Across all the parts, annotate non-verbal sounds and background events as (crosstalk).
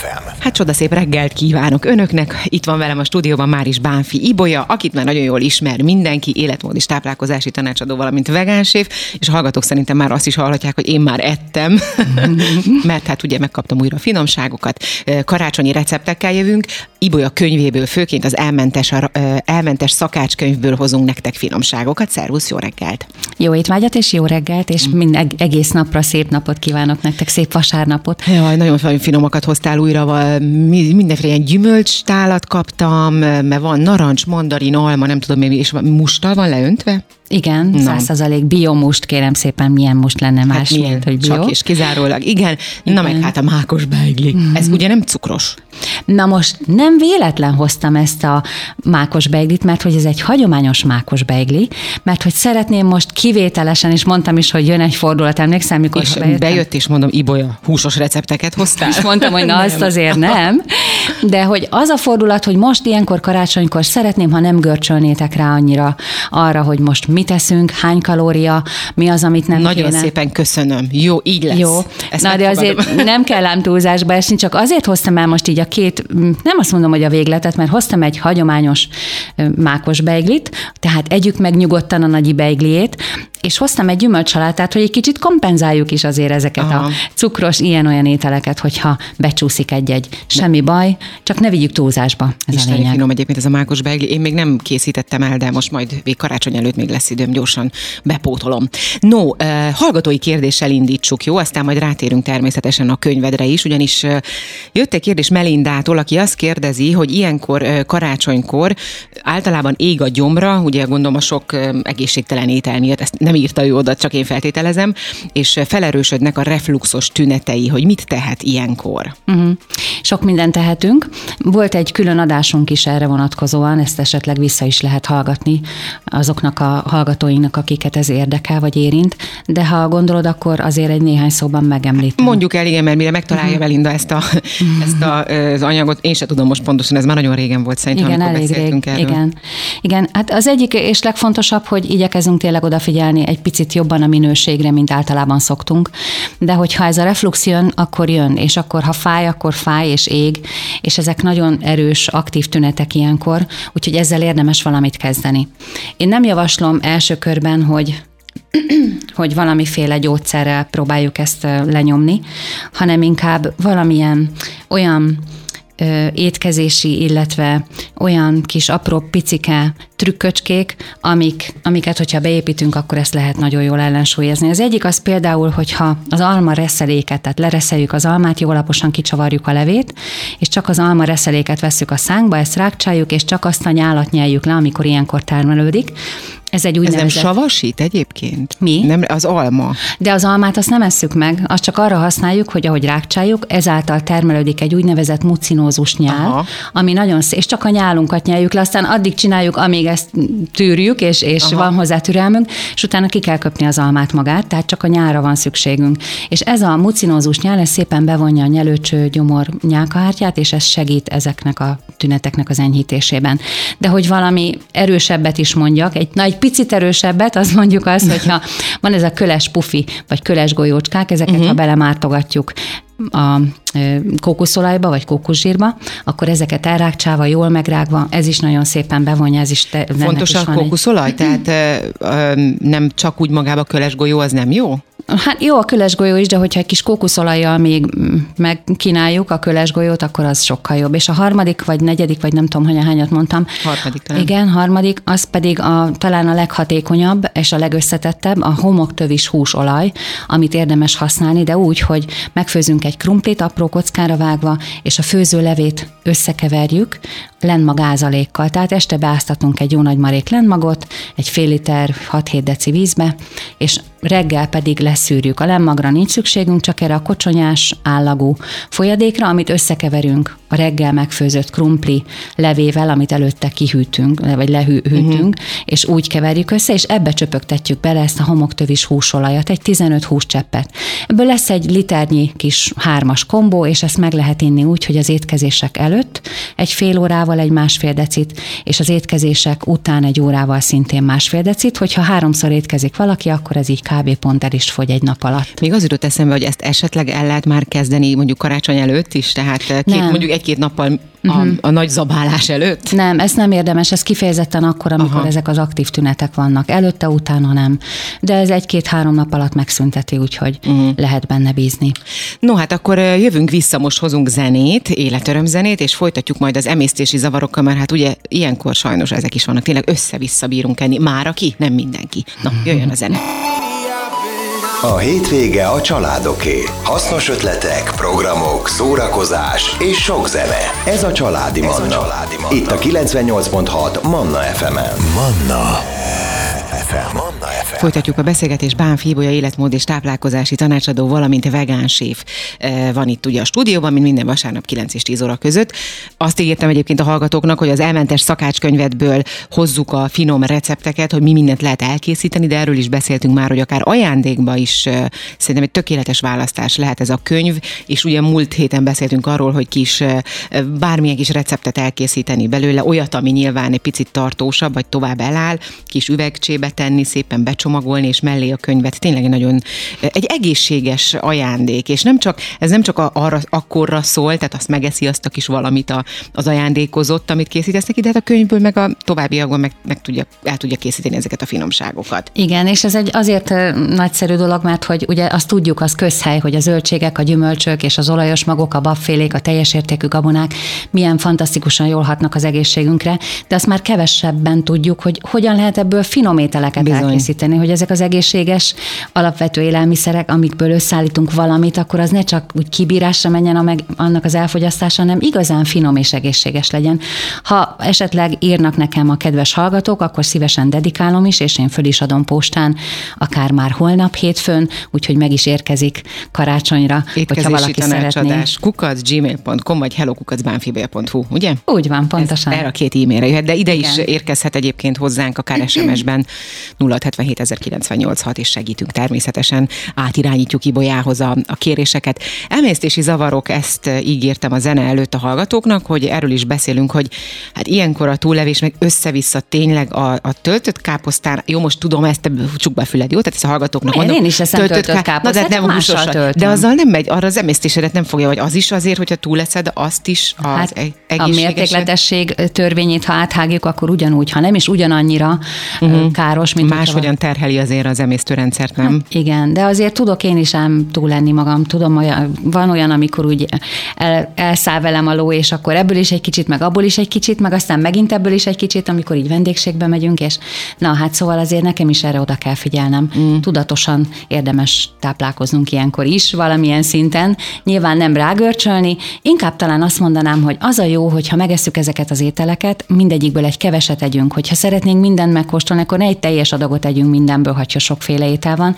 FM. Hát csodaszép reggelt kívánok önöknek. Itt van velem a stúdióban már is Bánfi Ibolya, akit már nagyon jól ismer mindenki, életmód és táplálkozási tanácsadó, valamint vegánséf, és a hallgatók szerintem már azt is hallhatják, hogy én már ettem, (laughs) mert hát ugye megkaptam újra a finomságokat, karácsonyi receptekkel jövünk, Ibolya könyvéből főként az elmentes, elmentes szakácskönyvből hozunk nektek finomságokat. Szervusz, jó reggelt! Jó étvágyat és jó reggelt, és minden egész napra szép napot kívánok nektek, szép vasárnapot. Jaj, nagyon finomakat hoztál újra, mindenféle ilyen gyümölcstálat kaptam, mert van narancs, mandarin, alma, nem tudom, és mustal van leöntve? Igen, száz százalék biomust, kérem szépen, milyen most lenne más, hát milyen, mint hogy bio. Csak és kizárólag, igen. igen. Na meg hát a mákos beigli. Mm. Ez ugye nem cukros? Na most nem véletlen hoztam ezt a mákos beiglit, mert hogy ez egy hagyományos mákos beigli, mert hogy szeretném most kivételesen, és mondtam is, hogy jön egy fordulat, emlékszem, mikor és bejöttem? bejött, és mondom, Ibolya, húsos recepteket hoztál? És mondtam, hogy na (laughs) azt azért nem, de hogy az a fordulat, hogy most ilyenkor karácsonykor szeretném, ha nem görcsölnétek rá annyira arra, hogy most mi mit eszünk, hány kalória, mi az, amit nem Nagyon kéne. szépen köszönöm. Jó, így lesz. Jó. Ezt Na, de azért nem kell ám túlzásba esni, csak azért hoztam el most így a két, nem azt mondom, hogy a végletet, mert hoztam egy hagyományos mákos beiglit, tehát együk meg nyugodtan a nagyi beigliét, és hoztam egy gyümölcsalátát, hogy egy kicsit kompenzáljuk is azért ezeket Aha. a cukros, ilyen-olyan ételeket, hogyha becsúszik egy-egy. Semmi baj, csak ne vigyük túlzásba. Ez Isten a lényeg. finom egyébként ez a mákos beigli. Én még nem készítettem el, de most majd még karácsony előtt még lesz időm, gyorsan bepótolom. No, hallgatói kérdéssel indítsuk, jó? Aztán majd rátérünk természetesen a könyvedre is, ugyanis jött egy kérdés Melindától, aki azt kérdezi, hogy ilyenkor karácsonykor általában ég a gyomra, ugye gondolom a sok egészségtelen étel miatt, ezt nem írta ő oda, csak én feltételezem, és felerősödnek a refluxos tünetei, hogy mit tehet ilyenkor. Uh-huh. Sok mindent tehetünk. Volt egy külön adásunk is erre vonatkozóan, ezt esetleg vissza is lehet hallgatni azoknak a hallgatóinknak, akiket ez érdekel vagy érint, de ha gondolod, akkor azért egy néhány szóban megemlítem. Mondjuk el, igen, mert mire megtalálja uh-huh. Ezt, a, uh-huh. ezt a, az anyagot, én se tudom most pontosan, ez már nagyon régen volt szerintem, igen, amikor elég beszéltünk rég, erről. Igen. igen, hát az egyik és legfontosabb, hogy igyekezünk tényleg odafigyelni egy picit jobban a minőségre, mint általában szoktunk, de hogyha ez a reflux jön, akkor jön, és akkor ha fáj, akkor fáj és ég, és ezek nagyon erős, aktív tünetek ilyenkor, úgyhogy ezzel érdemes valamit kezdeni. Én nem javaslom első körben, hogy (clears throat) hogy valamiféle gyógyszerrel próbáljuk ezt lenyomni, hanem inkább valamilyen olyan étkezési, illetve olyan kis apró picike trükköcskék, amik, amiket, hogyha beépítünk, akkor ezt lehet nagyon jól ellensúlyozni. Az egyik az például, hogyha az alma reszeléket, tehát lereszeljük az almát, jó alaposan kicsavarjuk a levét, és csak az alma reszeléket veszük a szánkba, ezt rákcsáljuk, és csak azt a nyálat nyeljük le, amikor ilyenkor termelődik, ez egy úgynevezett... Ez nem savasít egyébként? Mi? Nem, az alma. De az almát azt nem esszük meg, azt csak arra használjuk, hogy ahogy rákcsáljuk, ezáltal termelődik egy úgynevezett mucinózus nyál, Aha. ami nagyon szép, és csak a nyálunkat nyeljük le, aztán addig csináljuk, amíg ezt tűrjük, és, és van hozzá türelmünk, és utána ki kell köpni az almát magát, tehát csak a nyára van szükségünk. És ez a mucinózus nyál, ez szépen bevonja a nyelőcső gyomor nyálkahártyát, és ez segít ezeknek a tüneteknek az enyhítésében. De hogy valami erősebbet is mondjak, egy nagy picit erősebbet, az mondjuk az, hogyha van ez a köles pufi, vagy köles golyócskák, ezeket uh-huh. ha belemártogatjuk a kókuszolajba, vagy kókuszsírba, akkor ezeket elrákcsálva, jól megrágva, ez is nagyon szépen bevonja, ez is... Te, Fontos a kókuszolaj? Tehát ö, nem csak úgy magába köles golyó, az nem jó? Hát jó a köles golyó is, de hogyha egy kis kókuszolajjal még megkínáljuk a köles golyót, akkor az sokkal jobb. És a harmadik, vagy negyedik, vagy nem tudom, hogy hányat mondtam. Harmadik talán. Igen, harmadik, az pedig a, talán a leghatékonyabb és a legösszetettebb, a homoktövis húsolaj, amit érdemes használni, de úgy, hogy megfőzünk egy krumplit apró kockára vágva, és a főzőlevét összekeverjük lenmagázalékkal. Tehát este beáztatunk egy jó nagy marék lenmagot, egy fél liter 6-7 deci vízbe, és reggel pedig leszűrjük. A lemmagra nincs szükségünk, csak erre a kocsonyás állagú folyadékra, amit összekeverünk a reggel megfőzött krumpli levével, amit előtte kihűtünk, vagy lehűtünk, uh-huh. és úgy keverjük össze, és ebbe csöpögtetjük bele ezt a homoktövis húsolajat, egy 15 húscseppet. Ebből lesz egy liternyi kis hármas kombó, és ezt meg lehet inni úgy, hogy az étkezések előtt egy fél órával egy másfél decit, és az étkezések után egy órával szintén másfél decit. Hogyha háromszor étkezik valaki, akkor ez így kb. pont el is fogy egy nap alatt. Még az jutott eszembe, hogy ezt esetleg el lehet már kezdeni mondjuk karácsony előtt is, tehát két, mondjuk egy-két nappal a, uh-huh. a nagy zabálás előtt? Nem, ez nem érdemes, ez kifejezetten akkor, amikor Aha. ezek az aktív tünetek vannak. Előtte, utána nem. De ez egy-két-három nap alatt megszünteti, úgyhogy uh-huh. lehet benne bízni. No, hát akkor jövünk vissza, most hozunk zenét, életörömzenét, és folytatjuk majd az emésztési zavarokkal, mert hát ugye ilyenkor sajnos ezek is vannak. Tényleg össze-vissza bírunk enni. Már aki? Nem mindenki. Na, jöjjön a zene. A hétvége a családoké. Hasznos ötletek, programok, szórakozás és sok zene. Ez a Családi Manna. Ez a Családi Manna. Itt a 98.6 Manna FM-en. Manna. FM. Manna FM. Folytatjuk a beszélgetést Bán Fíbolya életmód és táplálkozási tanácsadó, valamint vegán séf eh, van itt ugye a stúdióban, mint minden vasárnap 9 és 10 óra között. Azt ígértem egyébként a hallgatóknak, hogy az elmentes szakácskönyvedből hozzuk a finom recepteket, hogy mi mindent lehet elkészíteni, de erről is beszéltünk már, hogy akár ajándékba is eh, szerintem egy tökéletes választás lehet ez a könyv, és ugye múlt héten beszéltünk arról, hogy kis eh, bármilyen kis receptet elkészíteni belőle, olyat, ami nyilván egy picit tartósabb, vagy tovább eláll, kis üvegcsébe tenni, szépen becsomagolni, és mellé a könyvet. Tényleg egy nagyon egy egészséges ajándék, és nem csak, ez nem csak a, arra, akkorra szól, tehát azt megeszi azt a kis valamit a, az ajándékozott, amit készítesz neki, de hát a könyvből meg a továbbiakban meg, meg tudja, el tudja készíteni ezeket a finomságokat. Igen, és ez egy azért nagyszerű dolog, mert hogy ugye azt tudjuk, az közhely, hogy a zöldségek, a gyümölcsök és az olajos magok, a babfélék, a teljes értékű gabonák milyen fantasztikusan jól hatnak az egészségünkre, de azt már kevesebben tudjuk, hogy hogyan lehet ebből finom ételek ételeket Bizony. Elkészíteni, hogy ezek az egészséges alapvető élelmiszerek, amikből összeállítunk valamit, akkor az ne csak úgy kibírásra menjen a meg, annak az elfogyasztása, hanem igazán finom és egészséges legyen. Ha esetleg írnak nekem a kedves hallgatók, akkor szívesen dedikálom is, és én föl is adom postán, akár már holnap hétfőn, úgyhogy meg is érkezik karácsonyra, hogyha valaki szeretné. kukac, gmail.com vagy hellokukacbánfibél.hu, ugye? Úgy van, pontosan. Ez erre a két e-mailre jöhet, de ide Igen. is érkezhet egyébként hozzánk akár SMS-ben 0677 és segítünk természetesen, átirányítjuk Ibolyához a, a kéréseket. Emésztési zavarok, ezt ígértem a zene előtt a hallgatóknak, hogy erről is beszélünk, hogy hát ilyenkor a túllevés meg össze-vissza tényleg a, a töltött káposztán, jó, most tudom, ezt csuk be füled, jó? Tehát ezt a hallgatóknak mondom. Én is eszem töltött, töltött káposztát, de nem húsos, de azzal nem megy, arra az emésztésedet nem fogja, vagy az is azért, hogyha túleszed, azt is az hát, A mértékletesség törvényét, ha áthágjuk, akkor ugyanúgy, ha nem is ugyanannyira uh-huh. káros, mint Máshogyan terheli azért az emésztőrendszert, nem? Hát igen, de azért tudok én is ám túl lenni magam. Tudom, olyan, van olyan, amikor úgy el, elszáll velem a ló, és akkor ebből is egy kicsit, meg abból is egy kicsit, meg aztán megint ebből is egy kicsit, amikor így vendégségbe megyünk, és na hát szóval azért nekem is erre oda kell figyelnem. Mm. Tudatosan érdemes táplálkoznunk ilyenkor is, valamilyen szinten. Nyilván nem rágörcsölni, inkább talán azt mondanám, hogy az a jó, hogyha megesszük ezeket az ételeket, mindegyikből egy keveset együnk. Hogyha szeretnénk mindent megkóstolni, akkor ne egy teljes adagot együnk mindenből, ha sokféle étel van,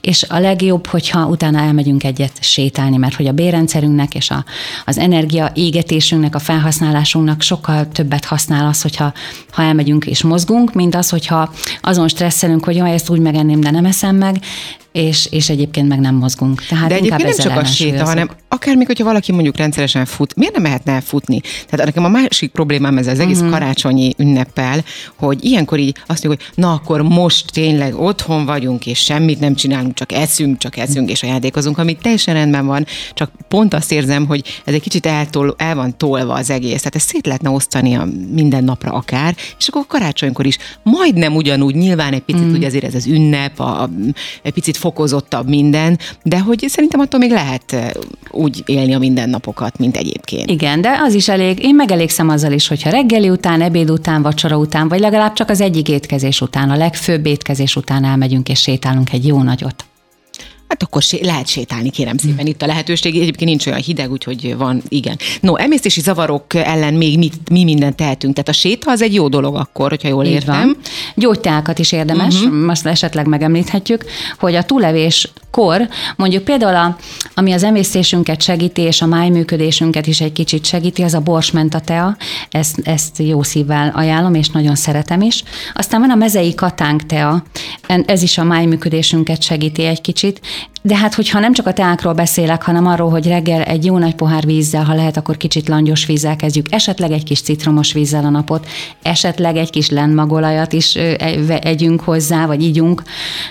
és a legjobb, hogyha utána elmegyünk egyet sétálni, mert hogy a bérrendszerünknek és a, az energia égetésünknek, a felhasználásunknak sokkal többet használ az, hogyha ha elmegyünk és mozgunk, mint az, hogyha azon stresszelünk, hogy jaj, ezt úgy megenném, de nem eszem meg, és, és egyébként meg nem mozgunk. Tehát De egyébként nem csak a séta, hanem akár még, hogyha valaki mondjuk rendszeresen fut, miért nem mehetne el futni? Tehát nekem a másik problémám ez az egész uh-huh. karácsonyi ünneppel, hogy ilyenkor így azt mondjuk, hogy na akkor most tényleg otthon vagyunk, és semmit nem csinálunk, csak eszünk, csak eszünk, és ajándékozunk, ami teljesen rendben van, csak pont azt érzem, hogy ez egy kicsit eltol, el van tolva az egész. Tehát ezt szét lehetne osztani a minden napra akár, és akkor karácsonykor is majdnem ugyanúgy, nyilván egy picit, mm. ugye azért ez az ünnep, a, a, egy picit fokozottabb minden, de hogy szerintem attól még lehet úgy élni a mindennapokat, mint egyébként. Igen, de az is elég, én megelégszem azzal is, hogyha reggeli után, ebéd után, vacsora után, vagy legalább csak az egyik étkezés után, a legfőbb étkezés után elmegyünk és sétálunk egy jó nagyot. Hát akkor sé- lehet sétálni, kérem szépen. Itt a lehetőség, egyébként nincs olyan hideg, úgyhogy van, igen. No, emésztési zavarok ellen még mit, mi mindent tehetünk. Tehát a séta az egy jó dolog akkor, hogyha jól Így értem. Van. Gyógyteákat is érdemes, uh-huh. most esetleg megemlíthetjük, hogy a túlevés kor, mondjuk például, a, ami az emésztésünket segíti, és a májműködésünket is egy kicsit segíti, az a borsmenta tea, ezt, ezt jó szívvel ajánlom, és nagyon szeretem is. Aztán van a mezei katánk tea, ez is a májműködésünket segíti egy kicsit, De hát, hogyha nem csak a teákról beszélek, hanem arról, hogy reggel egy jó nagy pohár vízzel, ha lehet, akkor kicsit langyos vízzel kezdjük, esetleg egy kis citromos vízzel a napot, esetleg egy kis lenmagolajat is együnk hozzá, vagy ígyunk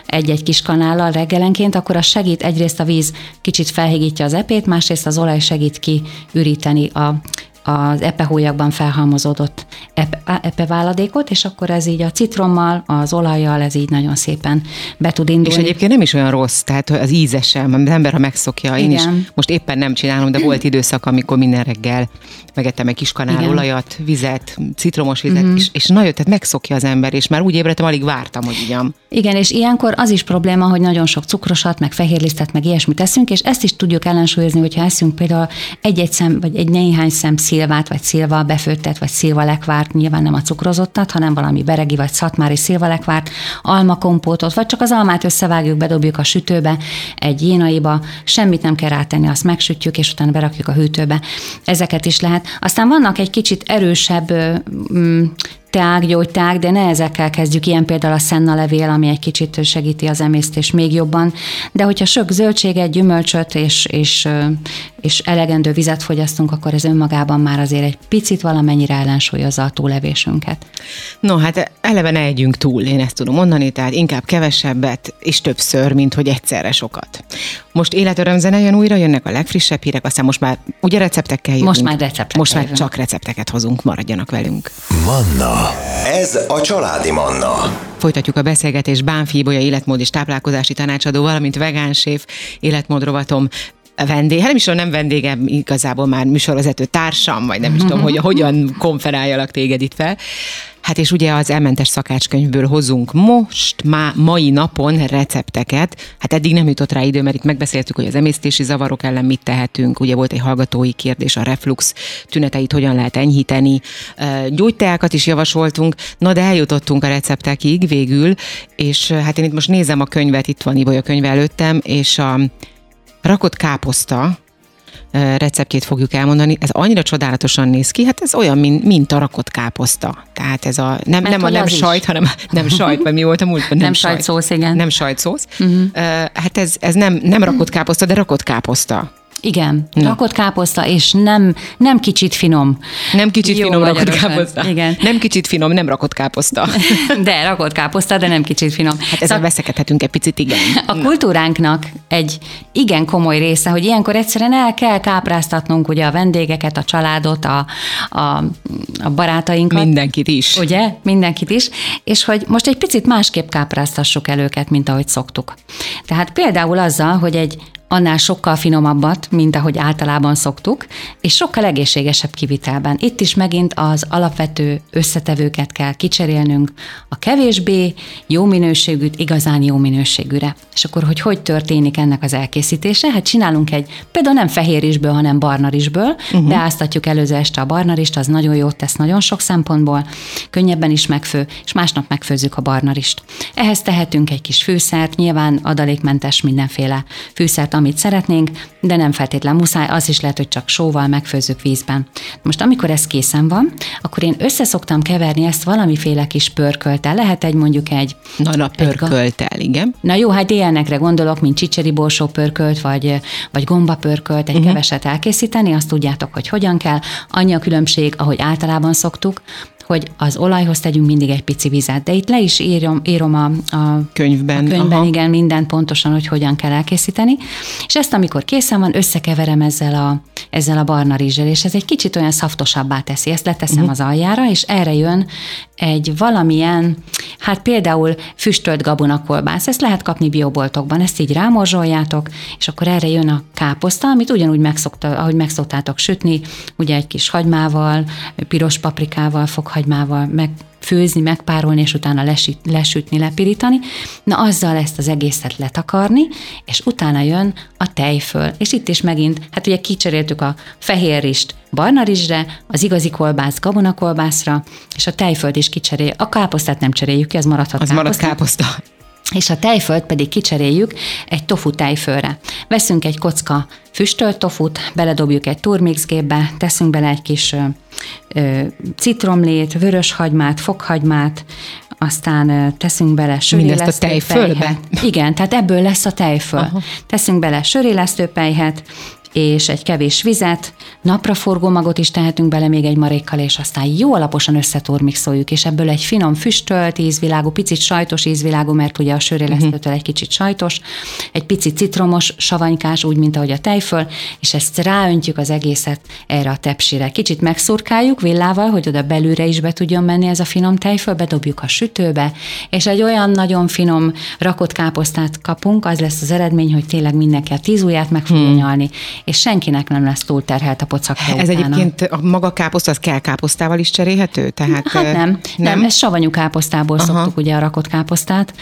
egy-egy kis kanállal reggelenként, akkor az segít egyrészt a víz kicsit felhigítja az epét, másrészt az olaj segít kiüríteni a az epehólyakban felhalmozódott epe, és akkor ez így a citrommal, az olajjal, ez így nagyon szépen be tud indulni. És egyébként nem is olyan rossz, tehát az íze sem, az ember, ha megszokja, én Igen. is most éppen nem csinálom, de volt időszak, amikor minden reggel megettem egy kis kanálolajat, vizet, citromos vizet, mm-hmm. és, és nagyon, tehát megszokja az ember, és már úgy ébredtem, alig vártam, hogy igyam. Igen, és ilyenkor az is probléma, hogy nagyon sok cukrosat, meg fehérlisztet, meg ilyesmit eszünk, és ezt is tudjuk ellensúlyozni, hogyha eszünk például egy-egy szem, vagy egy néhány szem szilvát, vagy szilva befőttet, vagy szilva lekvárt, nyilván nem a cukrozottat, hanem valami beregi, vagy szatmári szilva lekvárt, almakompótot, vagy csak az almát összevágjuk, bedobjuk a sütőbe, egy jénaiba, semmit nem kell rátenni, azt megsütjük, és utána berakjuk a hűtőbe. Ezeket is lehet. Aztán vannak egy kicsit erősebb teák, gyógyteák, de ne ezekkel kezdjük, ilyen például a szenna levél, ami egy kicsit segíti az emésztést még jobban, de hogyha sok zöldséget, gyümölcsöt és, és, és elegendő vizet fogyasztunk, akkor ez önmagában már azért egy picit valamennyire ellensúlyozza a túlevésünket. No, hát eleve ne együnk túl, én ezt tudom mondani, tehát inkább kevesebbet és többször, mint hogy egyszerre sokat. Most életörömzene jön újra, jönnek a legfrissebb hírek, aztán most már ugye receptekkel jövünk. Most már receptek. Most már csak recepteket hozunk, maradjanak velünk. Manna. Ez a Családi Manna. Folytatjuk a beszélgetést Bánfi Ibolya életmód és táplálkozási tanácsadó, valamint vegánséf életmódrovatom vendég, hát nem is nem vendégem, igazából már műsorvezető társam, vagy nem is tudom, hogy (laughs) hogyan konferáljalak téged itt fel. Hát és ugye az elmentes szakácskönyvből hozunk most, má, mai napon recepteket. Hát eddig nem jutott rá idő, mert itt megbeszéltük, hogy az emésztési zavarok ellen mit tehetünk. Ugye volt egy hallgatói kérdés, a reflux tüneteit hogyan lehet enyhíteni. Gyógyteákat is javasoltunk, na de eljutottunk a receptekig végül, és hát én itt most nézem a könyvet, itt van Ibolya könyve előttem, és a rakott káposzta, receptjét fogjuk elmondani. Ez annyira csodálatosan néz ki, hát ez olyan, mint, mint a rakott káposzta. Tehát ez a nem, nem a nem sajt, is. hanem nem sajt, vagy mi volt a múltban? Nem, nem sajtszósz, igen. Nem sajtszósz. Uh-huh. Hát ez, ez nem, nem rakott káposzta, de rakott káposzta. Igen, Na. rakott káposzta, és nem, nem kicsit finom. Nem kicsit Jó finom rakott káposzta. Igen. Nem kicsit finom, nem rakott káposzta. (laughs) De rakott káposzta, de nem kicsit finom. Hát ezzel szóval veszekedhetünk egy picit, igen. (laughs) A kultúránknak egy igen komoly része, hogy ilyenkor egyszerűen el kell kápráztatnunk ugye a vendégeket, a családot, a, a, a barátainkat. Mindenkit is. Ugye? Mindenkit is. És hogy most egy picit másképp kápráztassuk el őket, mint ahogy szoktuk. Tehát például azzal, hogy egy annál sokkal finomabbat, mint ahogy általában szoktuk, és sokkal egészségesebb kivitelben. Itt is megint az alapvető összetevőket kell kicserélnünk a kevésbé jó minőségűt igazán jó minőségűre. És akkor, hogy hogy történik ennek az elkészítése? Hát csinálunk egy, például nem fehérisből, hanem barnarisből, uh-huh. beáztatjuk előző este a barnarist, az nagyon jót tesz nagyon sok szempontból, könnyebben is megfő, és másnap megfőzzük a barnarist. Ehhez tehetünk egy kis fűszert, nyilván adalékmentes mindenféle fűszert, amit szeretnénk, de nem feltétlen muszáj, az is lehet, hogy csak sóval megfőzzük vízben. Most amikor ez készen van, akkor én összeszoktam keverni ezt valamiféle kis pörköltel. Lehet egy mondjuk egy... Na, na pörköltel, igen. Na jó, hát ilyenekre gondolok, mint csicseri borsó pörkölt, vagy, vagy gomba pörkölt, egy uh-huh. keveset elkészíteni, azt tudjátok, hogy hogyan kell. Annyi a különbség, ahogy általában szoktuk, hogy az olajhoz tegyünk mindig egy pici vizet, de itt le is írom, írom a, a könyvben, a könyvben aha. igen, minden pontosan, hogy hogyan kell elkészíteni, és ezt amikor készen van, összekeverem ezzel a, ezzel a barna rizssel, és ez egy kicsit olyan szaftosabbá teszi, ezt leteszem uh-huh. az aljára, és erre jön egy valamilyen, hát például füstölt gabonakolbász, ezt lehet kapni bioboltokban, ezt így rámorzsoljátok, és akkor erre jön a káposzta, amit ugyanúgy megszokta, ahogy megszoktátok sütni, ugye egy kis hagymával, piros paprikával, fokhagymával, meg főzni, megpárolni, és utána lesüt, lesütni, lepirítani. Na azzal ezt az egészet letakarni, és utána jön a tejföl. És itt is megint, hát ugye kicseréltük a fehér rist barna rizsre, az igazi kolbász gabonakolbászra, és a tejföld is kicserél. A káposztát nem cseréljük ki, ez maradhat Az marad káposzta. És a tejfölt pedig kicseréljük egy tofu tejfölre. Veszünk egy kocka füstölt tofut, beledobjuk egy turmixgépbe, teszünk bele egy kis ö, citromlét, vöröshagymát, fokhagymát, aztán teszünk bele Mindezt a tejfölbe? Igen, tehát ebből lesz a tejföl. Aha. Teszünk bele sörélesztőpelyhet, és egy kevés vizet, napraforgó magot is tehetünk bele még egy marékkal, és aztán jó alaposan összetormixoljuk, és ebből egy finom füstölt ízvilágú, picit sajtos ízvilágú, mert ugye a sörélesztőtől egy kicsit sajtos, egy picit citromos, savanykás, úgy, mint ahogy a tejföl, és ezt ráöntjük az egészet erre a tepsire. Kicsit megszurkáljuk villával, hogy oda belülre is be tudjon menni ez a finom tejföl, bedobjuk a sütőbe, és egy olyan nagyon finom rakott káposztát kapunk, az lesz az eredmény, hogy tényleg mindenki a tíz ujját meg fogja hmm. nyalni, és senkinek nem lesz túl terhelt a pocakja Ez utána. egyébként a maga káposzta, az kell káposztával is cserélhető? Tehát, Hát nem, nem, nem, ez savanyú káposztából Aha. Szoktuk ugye a rakott káposztát.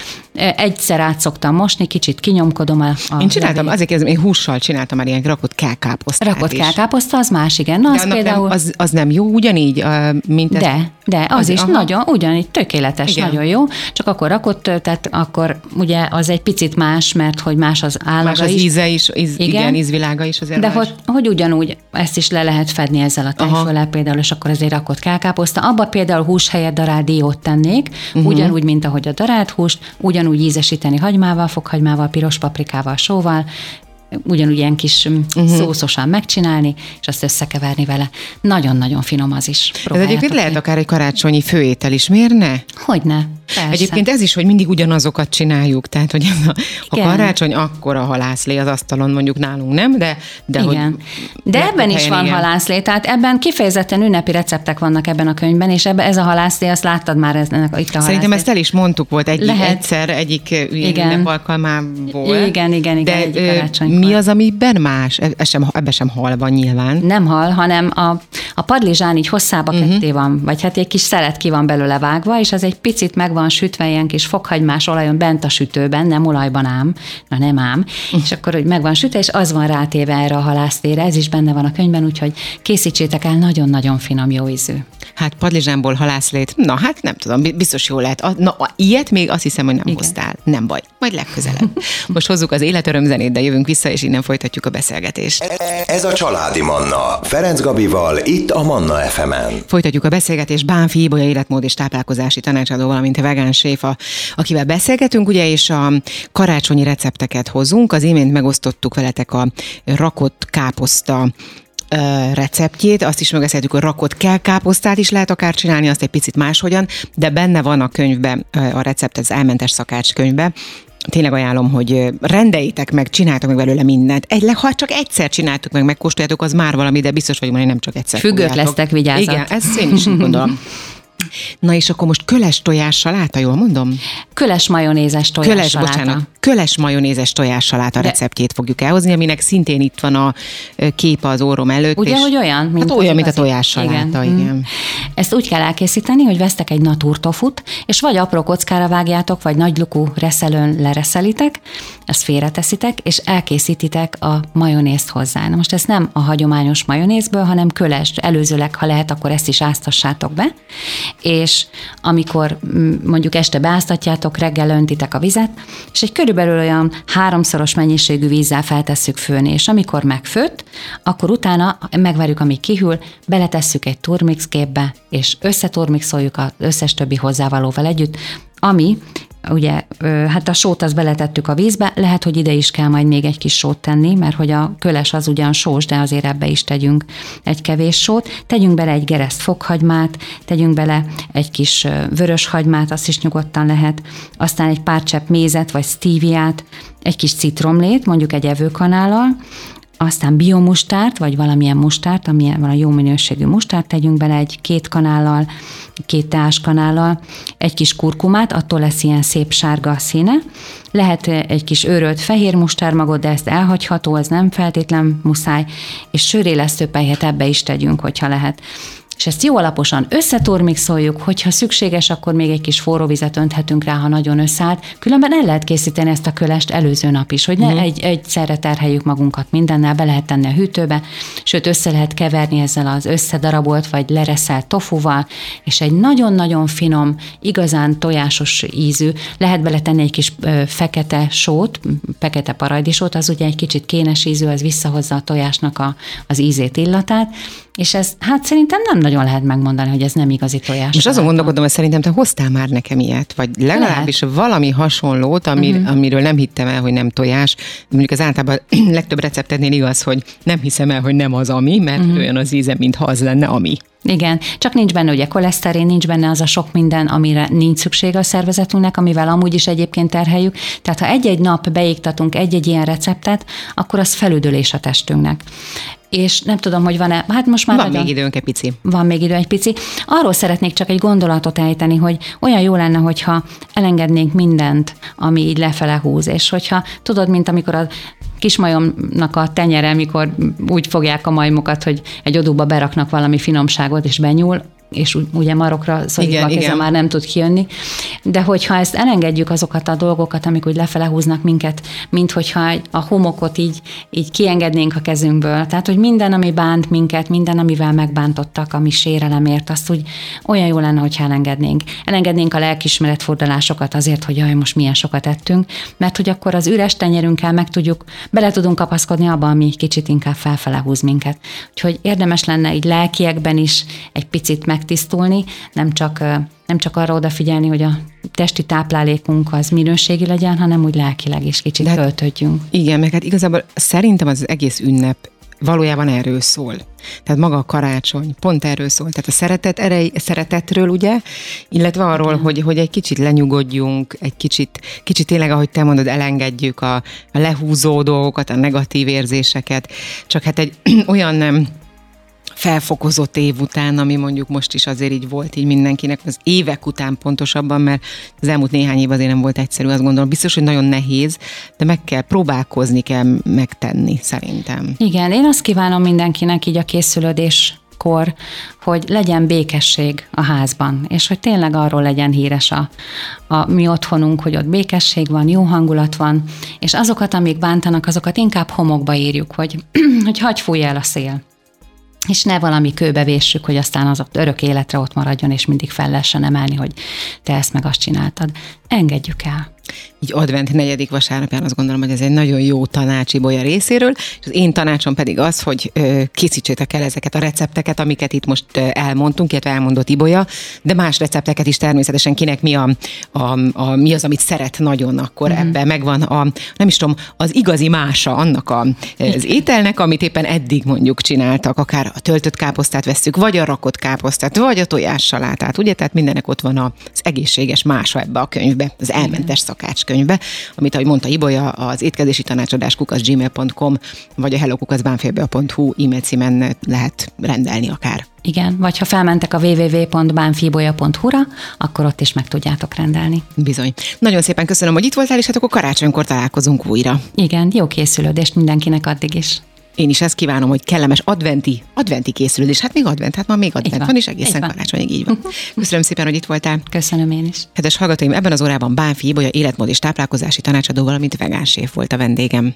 Egyszer át szoktam mosni, kicsit kinyomkodom a, a Én csináltam, levét. azért kérdezem, én hússal csináltam már ilyen rakott kelkáposztát Rakott kelkáposzta, az más, igen. Na, az például... nem, az, az nem jó ugyanígy, mint ez? De, de, az, Az- is aha. nagyon, ugyanígy tökéletes, Igen. Nagyon jó, csak akkor rakott, tehát akkor ugye az egy picit más, mert hogy más az állaga Más az is. íze is, íz, igen. Igen. ízvilága is azért De más. hogy, hogy ugyanúgy ezt is le lehet fedni ezzel a tejföllel például, és akkor azért rakott kelkáposzta. Abba például hús helyett darált diót tennék, uh-huh. ugyanúgy, mint ahogy a darált húst, ugyanúgy ízesíteni hagymával, fokhagymával, piros paprikával, sóval, ugyanúgy ilyen kis uh-huh. szószosan megcsinálni, és azt összekeverni vele. Nagyon-nagyon finom az is. Ez egyébként lehet akár egy karácsonyi főétel is, miért ne? Hogyne, persze. Egyébként ez is, hogy mindig ugyanazokat csináljuk, tehát hogy ez a, a karácsony, akkor a halászlé az asztalon mondjuk nálunk nem, de, de igen. hogy De ebben is van igen. halászlé, tehát ebben kifejezetten ünnepi receptek vannak ebben a könyvben, és ebben ez a halászlé, azt láttad már ennek, itt a. Szerintem ezt el is mondtuk, volt egy, Lehet. egyszer egyik ilyen Igen. ünnep alkalmából. Igen, igen, igen, De karácsonykor. Mi az, amiben más? E- Ez sem, ebben sem hal van nyilván. Nem hal, hanem a, a padlizsán így hosszába uh-huh. ketté van, vagy hát egy kis szelet ki van belőle vágva, és az egy picit meg van sütve ilyen kis fokhagymás olajon bent a sütőben, nem olajban ám, na nem ám, uh-huh. és akkor hogy meg van sütve, és az van rátéve erre a halásztére, ez is benne van a könyvben, úgyhogy készítsétek el, nagyon-nagyon finom, jó ízű. Hát padlizsánból halászlét, na hát nem tudom, bi- biztos jó lehet. Na, ilyet még azt hiszem, hogy nem. Igen. hoztál. Nem baj, majd legközelebb. (laughs) Most hozzuk az életöröm zenét, de jövünk vissza, és innen folytatjuk a beszélgetést. Ez a Családi Manna. Ferenc Gabival, itt a Manna FM-en. Folytatjuk a beszélgetést Bánfi Ibolya életmód és táplálkozási tanácsadó, valamint a vegán séf, a- akivel beszélgetünk, ugye, és a karácsonyi recepteket hozunk. Az imént megosztottuk veletek a rakott káposzta receptjét, azt is megbeszéltük, hogy rakott kell káposztát is lehet akár csinálni, azt egy picit máshogyan, de benne van a könyvben, a recept, az elmentes szakács könyvbe, Tényleg ajánlom, hogy rendeljétek meg, csináltok meg belőle mindent. Egy, ha csak egyszer csináltuk meg, megkóstoljátok, az már valami, de biztos vagyok, hogy nem csak egyszer Függők lesztek, vigyázat. Igen, ezt én is így gondolom. (laughs) Na és akkor most köles tojás saláta, jól mondom? Köles majonézes tojás Köles, saláta. bocsánat, köles majonézes tojás saláta De- receptjét fogjuk elhozni, aminek szintén itt van a képe az órom előtt. Ugye, és, hogy olyan? Mint hát olyan, mint a tojás saláta, igen. Mm. igen. Ezt úgy kell elkészíteni, hogy vesztek egy naturtofut, és vagy apró kockára vágjátok, vagy nagy lukú reszelőn lereszelitek, ezt félreteszitek, és elkészítitek a majonézt hozzá. Na most ez nem a hagyományos majonézből, hanem köles. Előzőleg, ha lehet, akkor ezt is áztassátok be, és amikor mm, mondjuk este beáztatjátok, reggel öntitek a vizet, és egy körülbelül olyan háromszoros mennyiségű vízzel feltesszük főni, és amikor megfőtt, akkor utána megvárjuk, amíg kihűl, beletesszük egy turmixgépbe, és összeturmixoljuk az összes többi hozzávalóval együtt, ami ugye, hát a sót azt beletettük a vízbe, lehet, hogy ide is kell majd még egy kis sót tenni, mert hogy a köles az ugyan sós, de azért ebbe is tegyünk egy kevés sót, tegyünk bele egy gereszt fokhagymát, tegyünk bele egy kis vörös hagymát, azt is nyugodtan lehet, aztán egy pár csepp mézet, vagy stíviát, egy kis citromlét, mondjuk egy evőkanállal, aztán biomustárt, vagy valamilyen mustárt, amilyen van a jó minőségű mustárt, tegyünk bele egy két kanállal, két teáskanállal, egy kis kurkumát, attól lesz ilyen szép sárga a színe. Lehet egy kis őrölt fehér mustármagot, de ezt elhagyható, ez nem feltétlen muszáj, és sörélesztőpelyhet ebbe is tegyünk, hogyha lehet. És ezt jó alaposan összeturmixoljuk, hogyha szükséges, akkor még egy kis forró vizet önthetünk rá, ha nagyon összeállt. Különben el lehet készíteni ezt a kölest előző nap is, hogy ne uh-huh. egy, egyszerre terheljük magunkat mindennel, be lehet tenni a hűtőbe, sőt össze lehet keverni ezzel az összedarabolt vagy lereszelt tofuval, és egy nagyon-nagyon finom, igazán tojásos ízű, lehet beletenni egy kis ö, fekete sót, fekete paradicsót, az ugye egy kicsit kénes ízű, az visszahozza a tojásnak a, az ízét, illatát, és ez, hát szerintem nem nagyon lehet megmondani, hogy ez nem igazi tojás. Most azon gondolkodom, hogy szerintem te hoztál már nekem ilyet, vagy legalábbis lehet. valami hasonlót, amir, uh-huh. amiről nem hittem el, hogy nem tojás. Mondjuk az általában (clears throat) legtöbb receptednél igaz, hogy nem hiszem el, hogy nem az ami, mert uh-huh. olyan az íze, mintha az lenne ami. Igen, csak nincs benne ugye koleszterin, nincs benne az a sok minden, amire nincs szüksége a szervezetünknek, amivel amúgy is egyébként terheljük. Tehát ha egy-egy nap beiktatunk egy-egy ilyen receptet, akkor az felüdülés a testünknek és nem tudom, hogy van-e, hát most már... Van nagyon, még időnk egy pici. Van még idő egy pici. Arról szeretnék csak egy gondolatot ejteni, hogy olyan jó lenne, hogyha elengednénk mindent, ami így lefele húz, és hogyha tudod, mint amikor a kismajomnak a tenyere, mikor úgy fogják a majmokat, hogy egy odúba beraknak valami finomságot, és benyúl, és ugye marokra szorítva a keze már nem tud kijönni. De hogyha ezt elengedjük azokat a dolgokat, amik úgy lefele húznak minket, mint hogyha a homokot így, így kiengednénk a kezünkből. Tehát, hogy minden, ami bánt minket, minden, amivel megbántottak, ami sérelemért, azt úgy olyan jó lenne, hogyha elengednénk. Elengednénk a lelkismeretfordulásokat azért, hogy jaj, most milyen sokat ettünk, mert hogy akkor az üres tenyerünkkel meg tudjuk, bele tudunk kapaszkodni abba, ami kicsit inkább felfele húz minket. Úgyhogy érdemes lenne így lelkiekben is egy picit meg megtisztulni, nem csak, nem csak arra odafigyelni, hogy a testi táplálékunk az minőségi legyen, hanem úgy lelkileg is kicsit hát, töltődjünk. Igen, meg hát igazából szerintem az egész ünnep valójában erről szól. Tehát maga a karácsony pont erről szól. Tehát a szeretet erej, szeretetről, ugye, illetve arról, hogy, hogy egy kicsit lenyugodjunk, egy kicsit, kicsit tényleg, ahogy te mondod, elengedjük a, a lehúzó dolgokat, a negatív érzéseket. Csak hát egy (clears throat) olyan nem felfokozott év után, ami mondjuk most is azért így volt így mindenkinek, az évek után pontosabban, mert az elmúlt néhány év azért nem volt egyszerű, azt gondolom. Biztos, hogy nagyon nehéz, de meg kell próbálkozni, kell megtenni szerintem. Igen, én azt kívánom mindenkinek így a készülődés kor, hogy legyen békesség a házban, és hogy tényleg arról legyen híres a, a mi otthonunk, hogy ott békesség van, jó hangulat van, és azokat, amik bántanak, azokat inkább homokba írjuk, hogy, (clears throat) hogy hagy fújj el a szél és ne valami kőbe véssük, hogy aztán az örök életre ott maradjon, és mindig fel lehessen emelni, hogy te ezt meg azt csináltad. Engedjük el így advent negyedik vasárnapján azt gondolom, hogy ez egy nagyon jó tanácsi bolya részéről, és az én tanácsom pedig az, hogy készítsétek el ezeket a recepteket, amiket itt most elmondtunk, illetve elmondott Ibolya, de más recepteket is természetesen kinek mi, a, a, a, mi az, amit szeret nagyon, akkor mm-hmm. ebben megvan a, nem is tudom, az igazi mása annak a, az ételnek, amit éppen eddig mondjuk csináltak, akár a töltött káposztát veszük, vagy a rakott káposztát, vagy a tojássalátát, ugye? Tehát mindenek ott van az egészséges mása ebbe a könyvbe, az elmentes szak szakácskönyvbe, amit, ahogy mondta Ibolya, az étkezési tanácsadás gmail.com vagy a hellokukaszbánfélbe.hu e-mail címen lehet rendelni akár. Igen, vagy ha felmentek a www.bánfibolya.hu-ra, akkor ott is meg tudjátok rendelni. Bizony. Nagyon szépen köszönöm, hogy itt voltál, és hát akkor karácsonykor találkozunk újra. Igen, jó készülődést mindenkinek addig is. Én is ezt kívánom, hogy kellemes adventi, adventi készülődés. Hát még advent, hát ma még advent van, van, és egészen karácsonyig így van. (laughs) Köszönöm szépen, hogy itt voltál. Köszönöm én is. Kedves hallgatóim, ebben az órában Bánfi Ibolya életmód és táplálkozási tanácsadó, valamint vegán volt a vendégem.